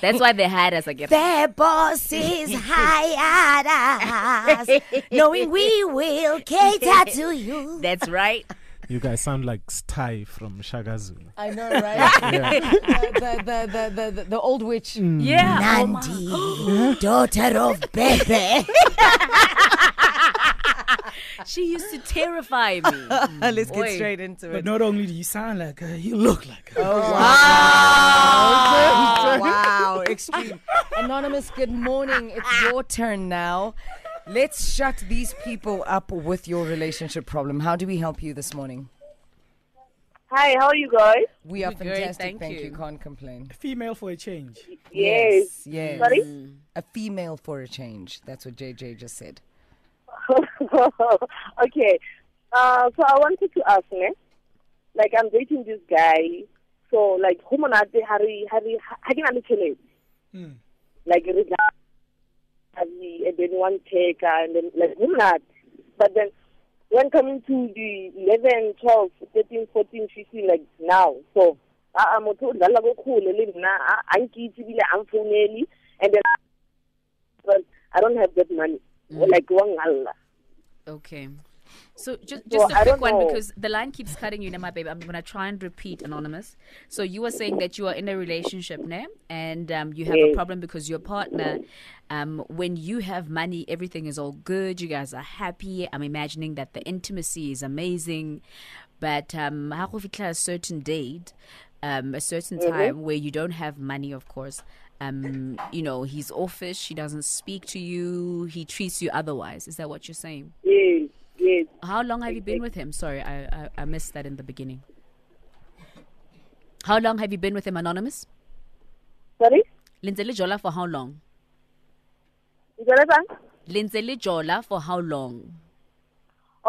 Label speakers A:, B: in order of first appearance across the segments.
A: That's why they hired us again.
B: Their bosses hired us, knowing we will cater to you.
A: That's right.
C: You guys sound like Sty from Shaka Zulu.
B: I know, right? Uh, the, the, the, the, the, the old witch. Mm.
A: Yeah. Oh
B: Nandi, daughter of Bebe.
A: She used to terrify me.
B: Let's get straight into it.
D: But not only do you sound like her, you look like her.
B: Oh, Wow. Oh, wow. Extreme. Anonymous, good morning. It's your turn now. Let's shut these people up with your relationship problem. How do we help you this morning?
E: Hi, how are you guys?
B: We are
A: We're great,
B: fantastic.
A: thank
B: Thank you.
A: you.
B: Can't complain.
D: Female for a change.
E: Yes.
B: Yes.
E: Sorry?
B: A female for a change. That's what JJ just said.
E: okay. Uh, so I wanted to ask, ne? Like I'm dating this guy. So like ho monate ha re ha re ha ke na le tšhelete.
D: Mm.
E: Like re tla ha re- and then one take and then like ho monate. But then when coming to the 11, 12, 13, 14, 15 like now. So a a motho o dlala go khole le nna a- a nkitse bile a mfounele and then but I don't have that money. Like wa ngalla.
A: Okay. So just just
E: I
A: a quick one
E: know.
A: because the line keeps cutting you, my baby. I'm gonna try and repeat anonymous. So you were saying that you are in a relationship, ne? And um, you have a problem because your partner, um, when you have money, everything is all good. You guys are happy. I'm imagining that the intimacy is amazing, but um, fitlha a certain date, um, a certain
E: Mm-hmm.
A: time where you don't have money, of course. Um, you know, he's offish. He doesn't speak to you. He treats you otherwise. Is that what you're saying?
E: Yes, yes.
A: How long have you been with him? Sorry, I, I, I missed that in the beginning. How long have you been with him, Anonymous?
E: Sorry?
A: Lindsay Jola for how long? Lindsay Jola for how long?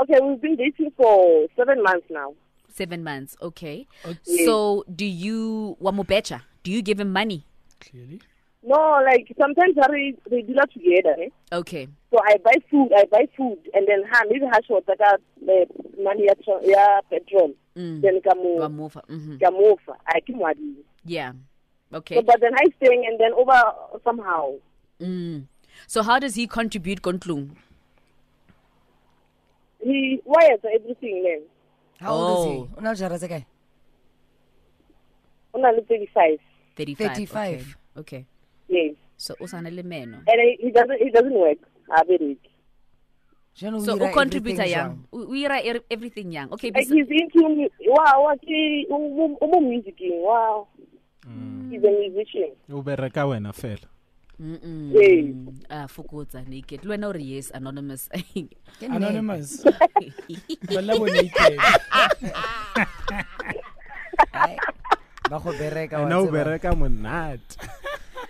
E: Okay, we've been dating for seven months now.
A: Seven months. Okay.
E: Yes.
A: So do you wamubecha? Do you give him money?
D: Clearly.
E: No, like sometimes we we do not together. Eh?
A: Okay.
E: So I buy food, I buy food, and then ha maybe ha short ka the money ya tro- ya petrol.
A: Mm.
E: Then ka mo
A: Wamufa. hmm
E: ka. I keep mwadi.
A: Yeah. Okay.
E: So but then I staying and then over somehow.
A: Mm. So how does he contribute Kontlung?
E: He wires everything then.
B: How old is
A: Oh.
B: he? Una jara tse kae?
E: Una le 35.
A: 35.
B: 35.
A: Okay. okay.
E: Yes.
A: So usana le meno.
E: And he he doesn't he doesn't work. I very
A: So
B: ira
A: o contribute yang.
B: jwang?
A: We are everything yang. Okay.
E: Like he's into mu- wow, what he um um music wow. He's a musician.
C: O bereka wena fela.
A: Mm-mm. Ah, fokotsa naked. Le wena o re yes anonymous.
B: Ke nnete.
D: Anonymous. Bala bo naked.
B: Ai, ba go bereka wa
C: And bereka monate.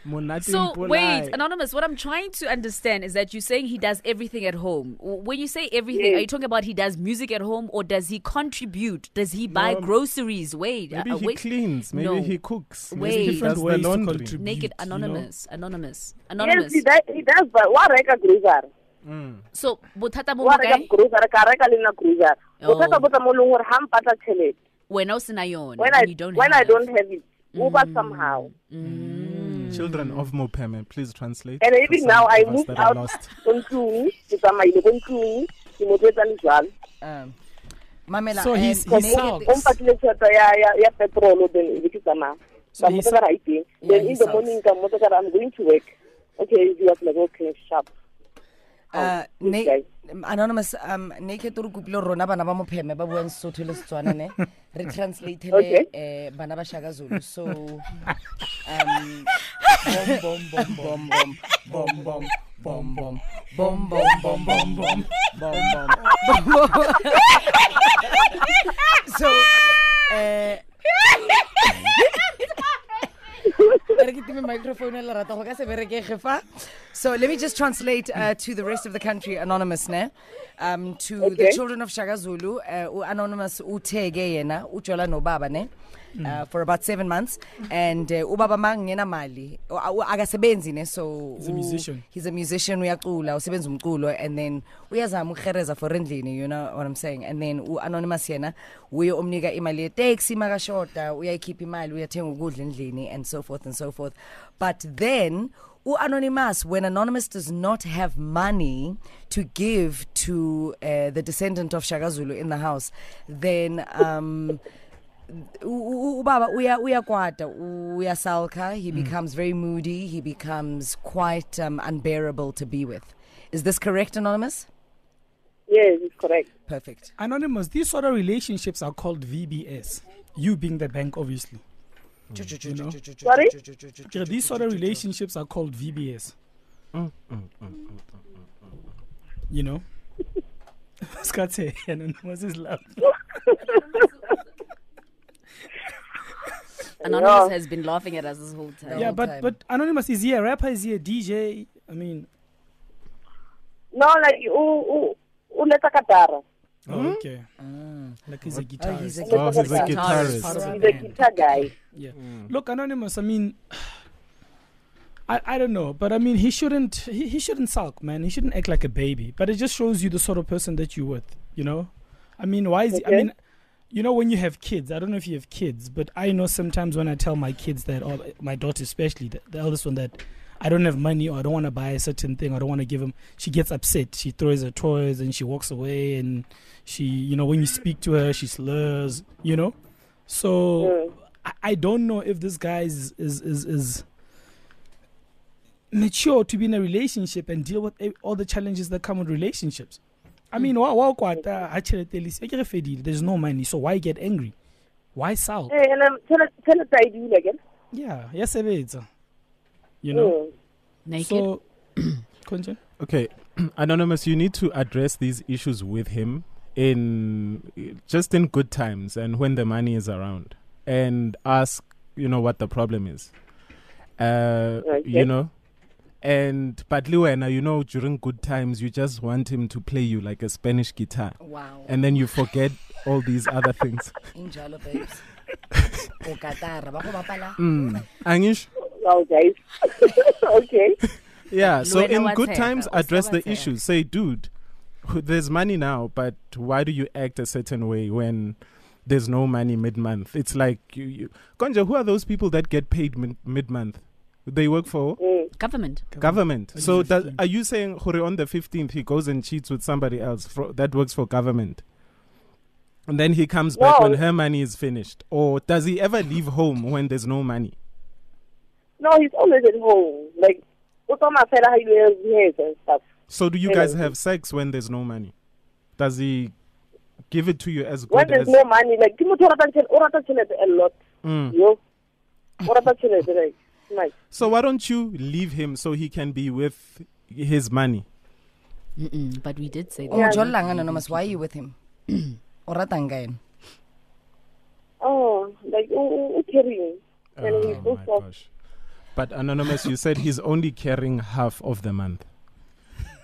C: Monate
A: so wait, anonymous. What I'm trying to understand is that you're saying he does everything at home. When you say everything,
E: Yes.
A: are you talking about he does music at home, or does he contribute? Does he buy
C: No,
A: groceries? Wait,
C: Maybe
A: uh,
C: he
A: wait.
C: cleans. Maybe
A: No.
C: he cooks.
A: Wait.
C: Maybe he
D: Different
C: does the
D: ways to
C: laundry.
D: contribute.
A: Naked
D: you know?
A: anonymous, anonymous,
E: Yes,
A: anonymous.
E: he does, he does but wa reka grocery.
C: Mm.
A: So bothata mo
E: Wa
A: mo
E: reka
A: kae?
E: grocery ka reka le na grocery.
A: Oh.
E: Bothata bo tsa mo leng hore ha mpatla tšhelete
A: wena usinayona
E: when, I,
A: you don't
E: when
A: have
E: I don't have it, Uber mm. somehow. Mm.
C: Children of Mopheme, please translate.
E: And even now, I moved out
B: onto Mamela,
D: so he's,
E: he sucks. Petrol then.
D: So
B: eh?
E: in the morning, I'm going to work. Okay, like, okay, sharp.
B: Uh, anonymous um naked o re kopile gore rona bana ba mopheme ba buang sesotho le setswana ne re translateele
E: Okay.
B: eh, bana ba shaka zulu so um bom bom bom bom bom bom bom bom bom bom bom bom bom bom bom bom so eh so let me just translate uh, to the rest of the country anonymous ne? Um to the children of shaka zulu uh, anonymous utheke yena ujola nobaba ne uh, for about seven months. And uh, ubaba mangena mali. Akasebenzi ne so
D: He's a musician.
B: he's a musician uyacula usebenza umculo. And then uyazama ukuhereza for endlini you know what i'm saying? And then u-anonymous yena uye omnika imali yeteksi makashoda uyayikhipha imali uyathenga ukudla endlini and so forth and so forth. But then u-anonymous when anonymous does not have money to give to uh, the descendant of shaka zulu in the house then um ubaba uya uyakwata uyasalka he becomes very moody he becomes quite um, unbearable to be with is this correct anonymous
E: Yes, it's correct.
B: perfect
D: Anonymous, these sort of relationships are called VBS. You being the bank, obviously. know?
E: Sorry?
D: Okay, these sort of relationships are called VBS.
C: Mm, mm, mm, mm.
D: You know? Scott Anonymous is love.
A: Anonymous
E: Yeah.
A: has been laughing at us this whole time.
D: Yeah,
B: whole
D: but
B: time.
D: but Anonymous is he a rapper? Is he a DJ? I mean,
E: No, like u u uleta katara.
D: oh, okay.
B: Ah.
D: Like he's a
B: Oh,
D: guitarist.
B: he's a
C: Oh, he's a
E: Guitarist.
C: guitarist.
D: Part of a
E: He's a guitar guy.
D: Yeah.
C: Mm.
D: Look, Anonymous. I mean, I, I don't know, but I mean, he shouldn't he, he shouldn't sulk, man. He shouldn't act like a baby. But it just shows you the sort of person that you're with. You know, I mean, why is he, I mean, you know, when you have kids, I don't know if you have kids, but I know sometimes when I tell my kids that, or my daughter especially, the, the eldest one, that I don't have money or I don't want to buy a certain thing, or I don't want to give them she gets upset. She throws her toys and she walks away, and she, you know, when you speak to her, she slurs. You know, so.
E: Mm.
D: I, I don't know if this guy is is is, is mature to be in a relationship and deal with all the challenges that come with relationships. I mean, wa wa kwata ha tjhelete e le se- e ke re fedile, there's no money, so why get angry? Why sulk?
E: Hey, and um, tell it, tell it I do again.
D: Yeah, ya sebetsa. You know.
E: Mm.
A: Naked.
D: So, Konje?
C: Okay, Anonymous, you need to address these issues with him in just in good times and when the money is around and ask, you know, what the problem is. Uh,
E: Okay.
C: You know, and but Liwena, you know, during good times, you just want him to play you like a Spanish guitar,
B: wow
C: and then you forget all these other things.
B: injalo babes o katara ba go bapala
C: Mm. Angish?
E: Wow, guys. okay.
C: Yeah, so
A: Luena
C: in good times, address the
A: tshepa.
C: issues. Say, dude, there's money now, but why do you act a certain way when there's no money mid month? It's like, you, you. Konja, who are those people that get paid mid month? They work for
E: Mm.
A: Government.
C: government.
D: On
C: So,
D: the
C: does, are you saying Hore, on the 15th he goes and cheats with somebody else for, that works for government? And then he comes back
E: No.
C: when her money is finished? Or does he ever leave home when there's no money?
E: No, he's always at home. Like, what's my fella, how he wears his hairs and stuff.
C: So do you guys have sex when there's no money? Does he give it to you as good
E: When
C: good
E: there's
C: as
E: no money, like, Timo Torata Chelete a lot.
C: Mm.
E: Yo. Orata Chelete, like, nice.
C: So why don't you leave him so he can be with his money?
A: Mm-mm, but we did say
B: o oh,
E: Yeah.
B: mo jollang anonymous why are you with him o ratang ka ena
E: Oh, like, oh, oh. And he's
C: Oh my
E: soft.
C: gosh. But anonymous, you said he's only carrying half of the month.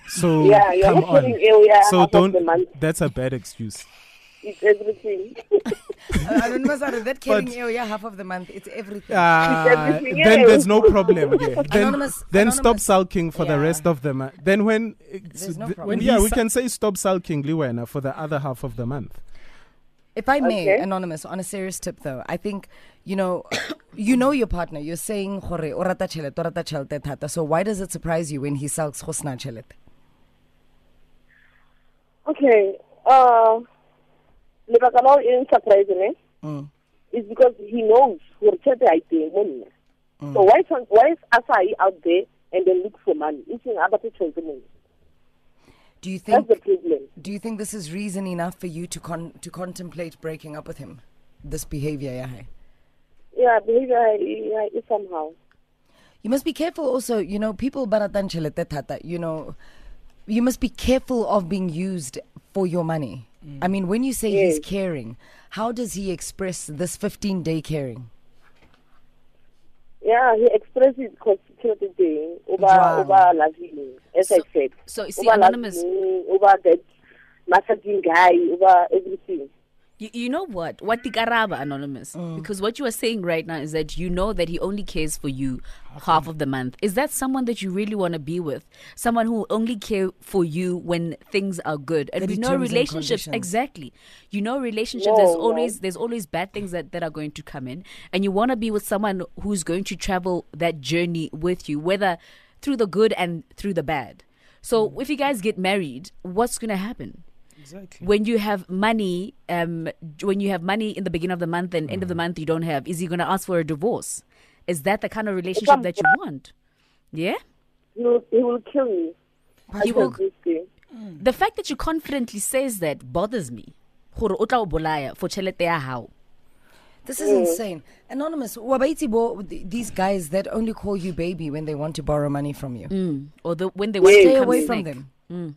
C: So
E: Yeah, you're
C: come on.
E: ill, yeah,
C: so
E: half
C: don't.
E: the month.
C: That's a bad excuse.
E: It's everything.
B: anonymous are that carrying
C: But-
B: you yeah half of the month it's everything
C: Ah,
E: everything,
C: then
E: yeah.
C: there's no problem. Yeah. Then,
B: Anonymous-
C: then stop sulking for the rest of the month. Then when,
B: There's no
C: th-
B: problem.
D: When
C: yeah, we
D: su-
C: can say stop sulking, Liwena, for the other half of the month.
B: If I may,
E: Okay.
B: anonymous, on a serious tip though, I think you know, you know your partner. You're saying hore o rata tjhelete, o rata tjhelete thata. So why does it surprise you when he sulks go sena tjhelete?
E: Okay. Uh, lebaka la in surprising eh,
B: Mm.
E: is because he knows gore tšhelete ha e teng mo nna.
B: Mm.
E: So why why is Asai out there and then look for money? It's in other tšhelete mo nna.
B: Do you
E: That's
B: think
E: the problem.
B: do you think this is reason enough for you to con- to contemplate breaking up with him? This behavior, yeah.
E: Yeah, behavior yeah, is somehow.
B: You must be careful also, you know, people baratan tjhelete thata, you know, you must be careful of being used for your money. I mean, when you say he's caring, how does he express this 15 day caring?
E: Yeah, he expressed his constituted over
B: Jwang.
E: over loving, as
A: So-
E: I said.
A: So see,
E: over
A: anonymous.
E: loving, over that massaging guy, over everything.
A: You, you know what? What the Karaba Anonymous? Because what you are saying right now is that you know that he only cares for you half of the month. Is that someone that you really want to be with? Someone who will only care for you when things are good. And we know relationships exactly. You know relationships
E: No,
A: there's always there's always bad things that, that are going to come in. And you want to be with someone who's going to travel that journey with you, whether through the good and through the bad. So if you guys get married, what's gonna happen?
D: Exactly.
A: when you have money, um, when you have money in the beginning of the month and end of the month you don't have, is he going to ask for a divorce? Is that the kind of relationship that you want? Yeah.
E: He will, he will kill me.
A: He
E: I
A: will.
E: said.
A: The fact that you confidently says that bothers me. Gore o tla o bolaya for tšhelete ya hao.
B: This is insane. Anonymous, wabaiti bo these guys that only call you baby when they want to borrow money from you.
A: Mm. Or the, when they want
B: Stay
A: to come
B: away from
A: snake.
B: them.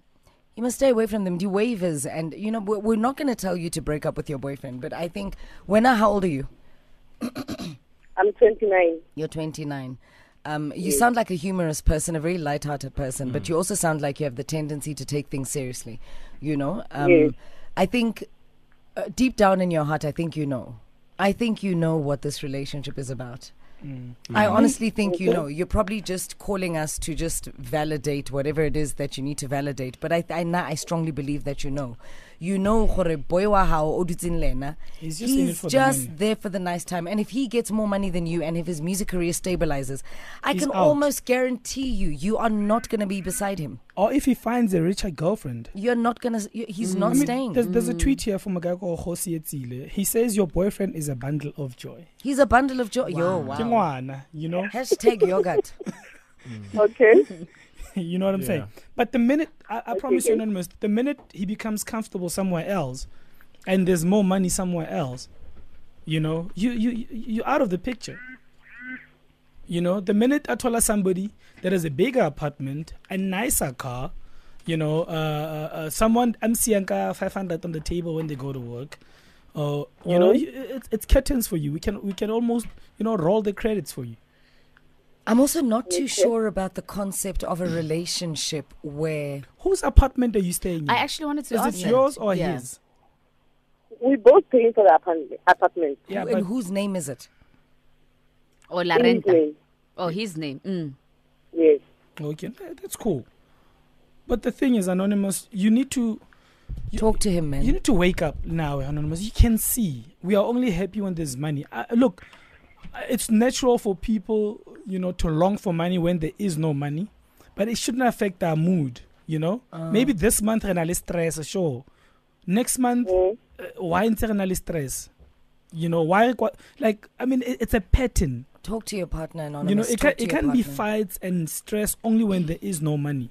B: You must stay away from them. Do waivers, and you know we're, we're not going to tell you to break up with your boyfriend. But I think, when how old are you?
E: I'm 29.
B: You're 29. Um, you sound like a humorous person, a very light-hearted person, but you also sound like you have the tendency to take things seriously. You know, um,
E: Yes.
B: I think uh, deep down in your heart, I think you know. I think you know what this relationship is about. Mm. I mm. honestly think you know. You're probably just calling us to just validate whatever it is that you need to validate. But I, I, I strongly believe that you know. You know, gore boy wa hao o dutseng le ena,
D: He's just
B: he's
D: for the
B: just
D: money.
B: there for the nice time. And if he gets more money than you, and if his music career stabilizes, I
D: He's
B: can
D: out.
B: almost guarantee you, you are not going to be beside him.
D: Or if he finds a richer girlfriend.
B: You're not going to. He's not
D: I mean,
B: staying.
D: There's, there's a mm. tweet here from a guy called Josi Etzile. He says your boyfriend is a bundle of joy.
B: He's a bundle of joy. Yo, wow.
D: You know,
B: Hashtag yogurt.
E: Okay.
D: you know what I'm
C: Yeah.
D: saying. But the minute I, I promise you,
E: okay.
D: anonymous, the minute he becomes comfortable somewhere else, and there's more money somewhere else, you know, you you you- you're out of the picture. You know, the minute I told somebody that has a bigger apartment, a nicer car, you know, uh, uh, uh, someone MC Anka 500 on the table when they go to work. Uh, you know, you, it's, it's curtains for you. We can we can almost you know roll the credits for you.
B: I'm also not too sure about the concept of a relationship where
D: Whose apartment are you staying in?
A: I actually wanted to
D: Is
A: ask
D: it
A: that.
D: yours or
A: Yeah.
D: his?
E: We both paying for the apartment. apartment.
D: Yeah,
B: who,
D: but
B: and whose name is it?
A: Or La
E: In his
A: Renta.
E: name.
A: Oh, his name. Mm.
E: Yes.
D: okay, that's cool. But the thing is, anonymous, you need to you,
B: Talk to him, man.
D: You need to wake up now, anonymous. You can see we are only happy when there's money. Uh, look, it's natural for people, you know, to long for money when there is no money, but it shouldn't affect our mood. You know, maybe this month we're gonna stress, sure. Next month,
E: Mm.
D: uh, why is there stress? You know why? Like I mean, it, it's a pattern.
B: Talk to your partner, anonymous.
D: You know, it
B: Talk
D: can
B: to
D: it
B: your
D: can be fights and stress only when there is no money,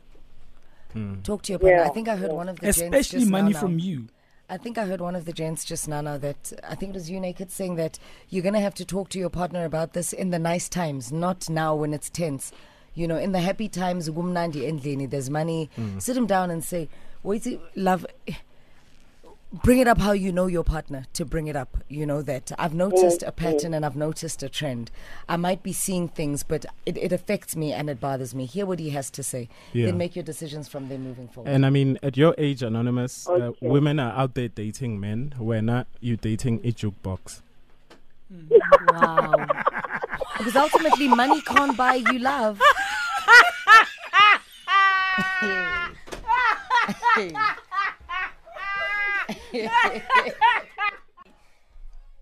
B: Talk to your partner. I think I heard one of the gents
D: especially
B: just
D: money
B: now,
D: from
B: now.
D: you.
B: I think I heard one of the gents just now, now that I think it was you, Naked, saying that you're going to have to talk to your partner about this in the nice times, not now when it's tense. You know, in the happy times, there's money. Mm. Sit him down and say, wait, love, bring it up how you know your partner to bring it up. You know that I've noticed a pattern and I've noticed a trend. I might be seeing things, but it, it affects me and it bothers me. Hear what he has to say.
C: Yeah.
B: Then make your decisions from there moving forward.
C: And I mean, at your age, Anonymous, uh, women are out there dating men. We're not you dating a jukebox.
A: Wow.
B: Because ultimately, money can't buy you love.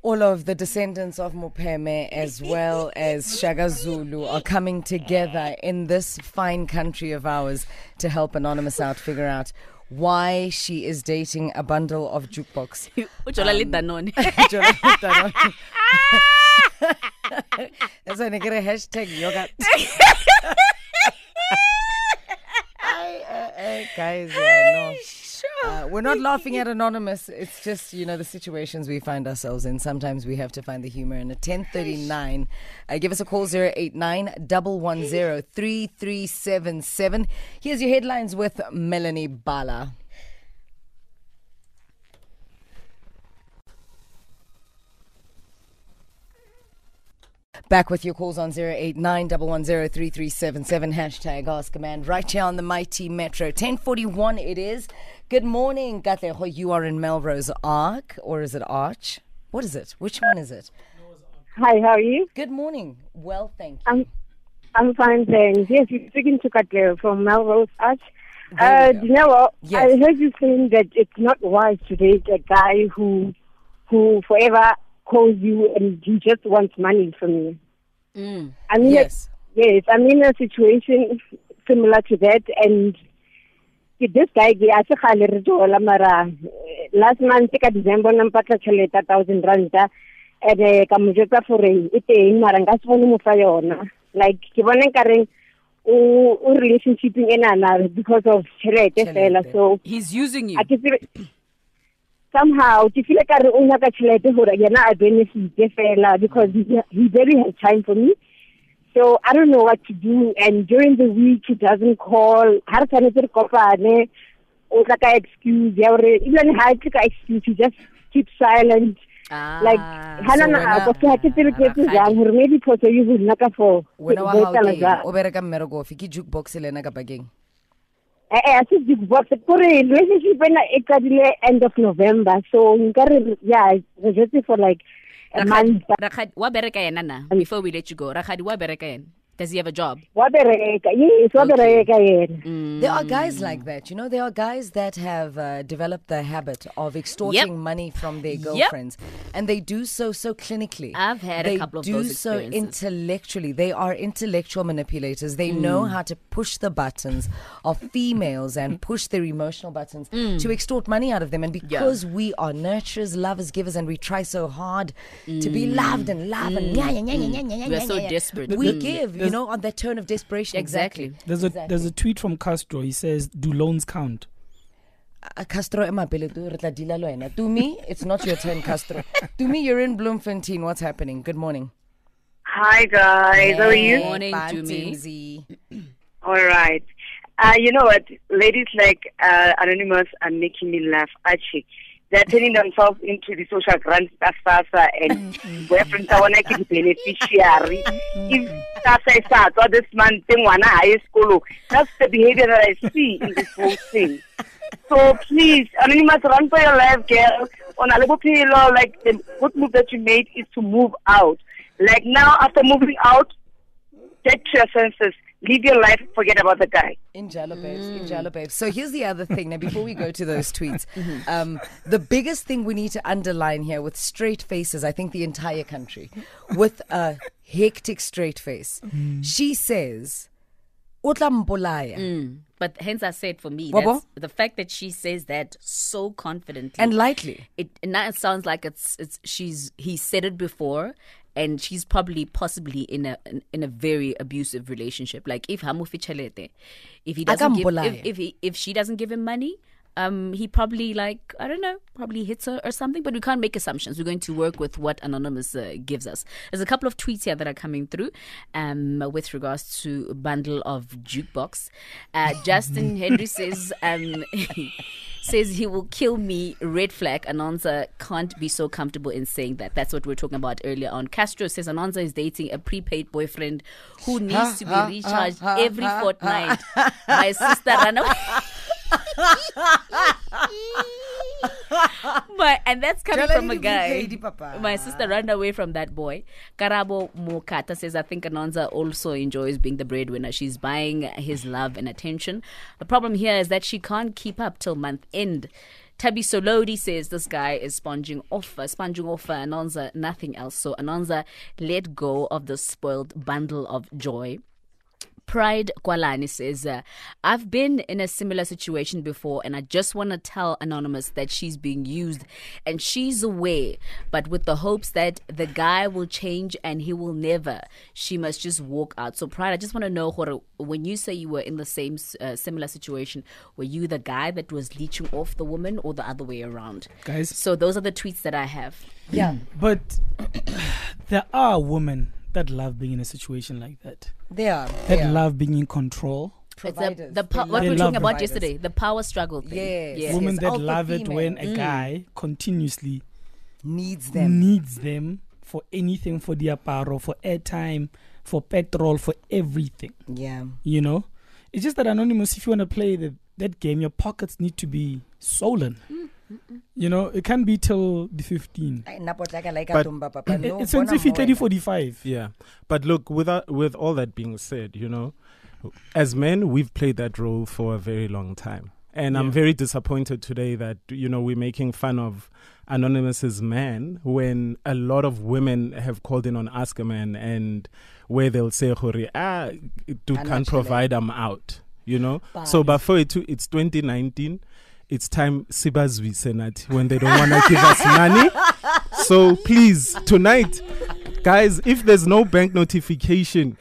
B: All of the descendants of Mopheme, as well as Shaka Zulu, are coming together in this fine country of ours to help Anonymous out figure out why she is dating a bundle of jukebox.
A: Danone.
B: Um, That's why they get a hashtag yogurt. Ay, ay, ay, guys, yeah, no. We're not laughing at Anonymous. It's just, you know, the situations we find ourselves in. Sometimes we have to find the humor in it. 1039. Uh, give us a call 089 110 3377. Here's your headlines with Melanie Bala. Back with your calls on 089 110 hashtag Ask a Man right here on the Mighty Metro. 1041 it is. Good morning, Katlego. You are in Melrose Arc, or is it Arch? What is it? Which one is it?
F: Hi, how are you?
B: Good morning. Well, thank you.
F: I'm I'm fine, thanks. Yes, you're speaking to Katleo from Melrose Arch. Uh, you know what?
B: Yes.
F: I heard you saying that it's not wise to date a guy who who forever calls you and he just wants money from you.
B: Mm.
F: I mean,
B: Yes.
F: yes, I'm in a situation similar to that, and ke- this guy ke a se kgale re jola mara eh, last month ka December na mpatla tšhelete thousand ranta and eh, ka mo jwetsa gore e teng mara nka se bone mo fa yona. Like ke bona nkareng o o relationshiping enana because of tšhelete fela so
A: He's using you.
F: somehow ke feel ka re o nyaka tšhelete gore yena a benefite fela because he, he barely has time for me so I don't know what to do. And during the week he doesn't call. Ha re tshwanetse re kopane. O tla ka excuse ya gore even ha ka excuse he just keeps silent.
A: Ah.
F: like ha
B: so
F: na
B: wena-
F: nako ke ha ke jang gore maybe phoso you would naka for
B: wena wa
F: go
B: hao ke o bereka mmereko ofe? Ke jukebox le ena kapa keng
F: Eh, eh, se big box kore relationship ena e qadile end of November so nka re yeah re jetse for like a month
A: wa bereka yena na before we let you go. Rakgadi, wa bereka yena. Does he have a job?
F: wa bereka yes wa bereka yena mm.
B: There are guys like that, you know. There are guys that have uh, developed the habit of extorting money from their girlfriends, and they do so so clinically.
A: I've had a
B: they
A: couple of those
B: They
A: do so
B: intellectually. They are intellectual manipulators. They know mm. how to push the buttons of females and push their emotional buttons mm. to extort money out of them. And because we are nurturers, lovers, givers, and we try so hard to be loved and love and yeah, yeah, yeah, yeah, yeah, yeah,
A: We are so desperate.
B: We
A: Mm.
B: give, you know, on that turn of desperation.
A: Exactly.
D: There's a there's a tweet from Castro. He says, "Do loans count?"
B: Uh, Castro emapele tu re tla deala le. To me, it's not your turn, Castro. to me, you're in Bloemfontein. What's happening? Good morning.
F: hi guys how are you
B: Good
A: Morning to me.
B: Bantimzi.
F: all right uh you know what ladies like uh anonymous are making me laugh actually they're turning themselves into the social grants stuff SASSA and mm, mm, mm. boyfriends are like the beneficiary if SASSA is out or this man thing one high school that's the behavior that I see in this whole thing so please, I mean, you must run for your life, girl. On a little pillow, like the good move that you made is to move out. Like now, after moving out, get to your senses, live your life, forget about the guy.
B: In Jalo babes, in Jalo babes. So here's the other thing. Now, before we go to those tweets, um, the biggest thing we need to underline here with straight faces, I think the entire country, with a hectic straight face, she says, "Utla mpolaya."
A: Mm. But hence I said for me, that's, the fact that she says that so confidently
B: and lightly.
A: it now it sounds like it's it's she's he said it before and she's probably possibly in a in, a very abusive relationship. Like if if he doesn't give, if, if he if she doesn't give him money um he probably like i don't know probably hits her or something but we can't make assumptions we're going to work with what anonymous uh, gives us there's a couple of tweets here that are coming through um with regards to bundle of jukebox uh justin henry says um says he will kill me. Red flag. Anonza can't be so comfortable in saying that. That's what we are talking about earlier on. Castro says Anonza is dating a prepaid boyfriend who needs to be recharged every fortnight. My sister ran away. My, and that's coming from a guy. My sister ran away from that boy. Karabo Mokata says, I think Anonza also enjoys being the breadwinner. She's buying his love and attention. The problem here is that she can't keep up till month end. Tabi Solodi says this guy is sponging off, uh, sponging off uh, Anonza, nothing else. So Anonza let go of the spoiled bundle of joy. Pride Kwalani says, uh, I've been in a similar situation before, and I just want to tell Anonymous that she's being used and she's aware, but with the hopes that the guy will change and he will never. She must just walk out. So, Pride, I just want to know Horo, when you say you were in the same uh, similar situation, were you the guy that was leeching off the woman or the other way around?
D: Guys,
A: So, those are the tweets that I have.
B: Yeah,
D: but there are women that love being in a situation like that.
B: they are.
D: That
B: They are.
D: love being in control.
A: It's the,
B: Providers.
A: the po- what we were talking about
B: providers.
A: yesterday, the power struggle thing.
B: Yes.
A: Yeah.
D: Women
B: Yes,
D: that
B: alpha
D: love it when
B: female.
D: a guy continuously
B: needs them.
D: needs them for anything, for the apparel, for airtime, for petrol, for everything.
B: Yeah.
D: You know, it's just that anonymous. If you want to play the that game, your pockets need to be swollen. Mm, mm, You know, it can't be till the 15.
B: Ai, nna potlaka like a
C: But-
B: tumba, papa.
D: It, it's until 30, 45.
C: Yeah, but look, without with all that being said, you know, as men, we've played that role for a very long time, and I'm very disappointed today that you know we're making fun of Anonymous's man when a lot of women have called in on Ask a Man and where they'll say, "Hori, ah, dude
B: I'm
C: can't provide, I'm out," you know. So,
B: Bali.
C: before it, it's 2019. It's time Sibazwi Senat when they don't want to give us money. So please, tonight, guys, if there's no bank notification,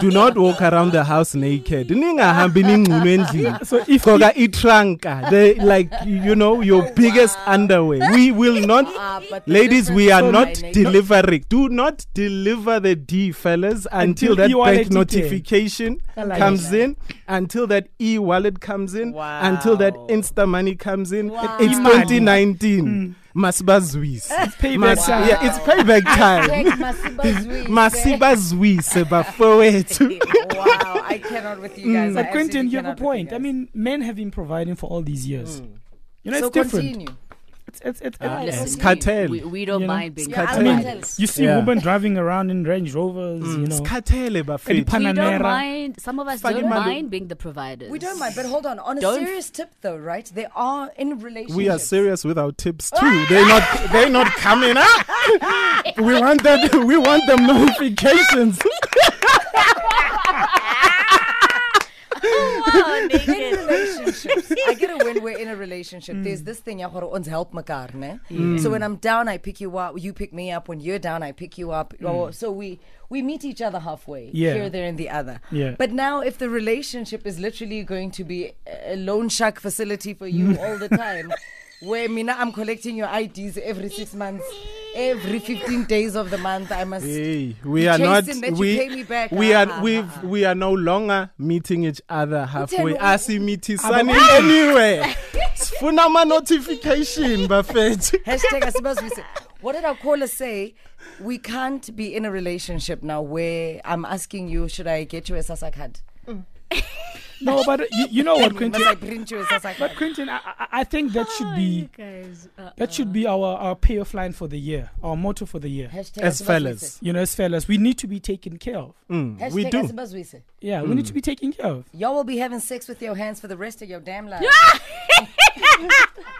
C: do not walk around the house naked. Ningahambi ningcunwe endlini.
D: So if,
C: Gqoka itranka, the like you know your biggest underwear. We will not
B: Ah, but the
C: Ladies, we are
B: is
C: not
B: my
C: delivering. Do not deliver the D, fellas, until,
D: Until
C: that bank notification
D: like
C: comes
B: that.
C: in, until that e wallet comes in, until that Insta money comes in.
B: Wow.
C: It's
D: Imali.
C: 2019. Masibazwise.
D: payback
C: Mas-
D: time.
C: yeah, it's payback time.
B: Hashtag Masibazwise.
C: Masibazwise bafowethu.
B: wow, I cannot with you guys. Mm. I
D: But Quentin, you have a point. I mean, men have been providing for all these years. Mm. You know,
B: so
D: it's different.
B: continue.
D: It's, it's, it's,
C: Ah,
B: let's
C: it's cartel.
A: We, we don't
D: You know,
A: mind being
B: Yeah,
C: Cartel.
D: I mean, you see
C: Yeah.
D: women driving around in Range Rovers, you
C: Mm,
D: know.
C: it's cartel, bafethu.
A: We
D: Panamera.
A: don't mind. Some of us
C: Fake
A: don't
C: imali.
A: mind being the providers.
B: We don't mind, but hold on. On a
A: Don't-
B: serious tip, though, right? They are in relationships.
C: We are serious with our tips too. They're not. They're not coming up. we want that. We want them notifications.
A: Wow,
B: in
A: naked.
B: Relationships. I get it when we're in a relationship.
C: Mm.
B: There's this thing, ons help mekaar, ne? So when I'm down, I pick you up. You pick me up. When you're down, I pick you up. Oh, So we we meet each other halfway.
D: Mm. Yeah.
B: Here, there, and the other.
D: Yeah.
B: But now, if the relationship is literally going to be a loan shark facility for you all the time. Where Mina, I'm collecting your IDs every six months, every 15 days of the month. I must.
C: Hey, we are not.
B: Chasing that you
C: We
B: pay me back.
C: we are.
B: ah,
C: We've.
B: ah, ah.
C: We are no longer meeting each other halfway.
B: Utheni,
C: Asimitisani anywhere. Sifuna ama notification, bafethu.
B: Hashtag asibazwise. What did our caller say? We can't be in a relationship now where I'm asking you, should I get you a SASSA card?
D: No, but uh, you, you know what,
B: Must
D: Quentin?
B: I print you a
D: But? Quentin, I, I- I think that should be
A: guys. Uh,
D: that should be our, our payoff line for the year, our motto for the year.
B: Hashtag
C: As
B: asibazwise.
C: fellas,
D: You know, as fellas, we need to be taken care of.
C: Mm, we
B: Hashtag
C: do.
B: asibazwise.
D: Yeah, we need to be taken care of.
B: Y'all will be having sex with your hands for the rest of your damn life.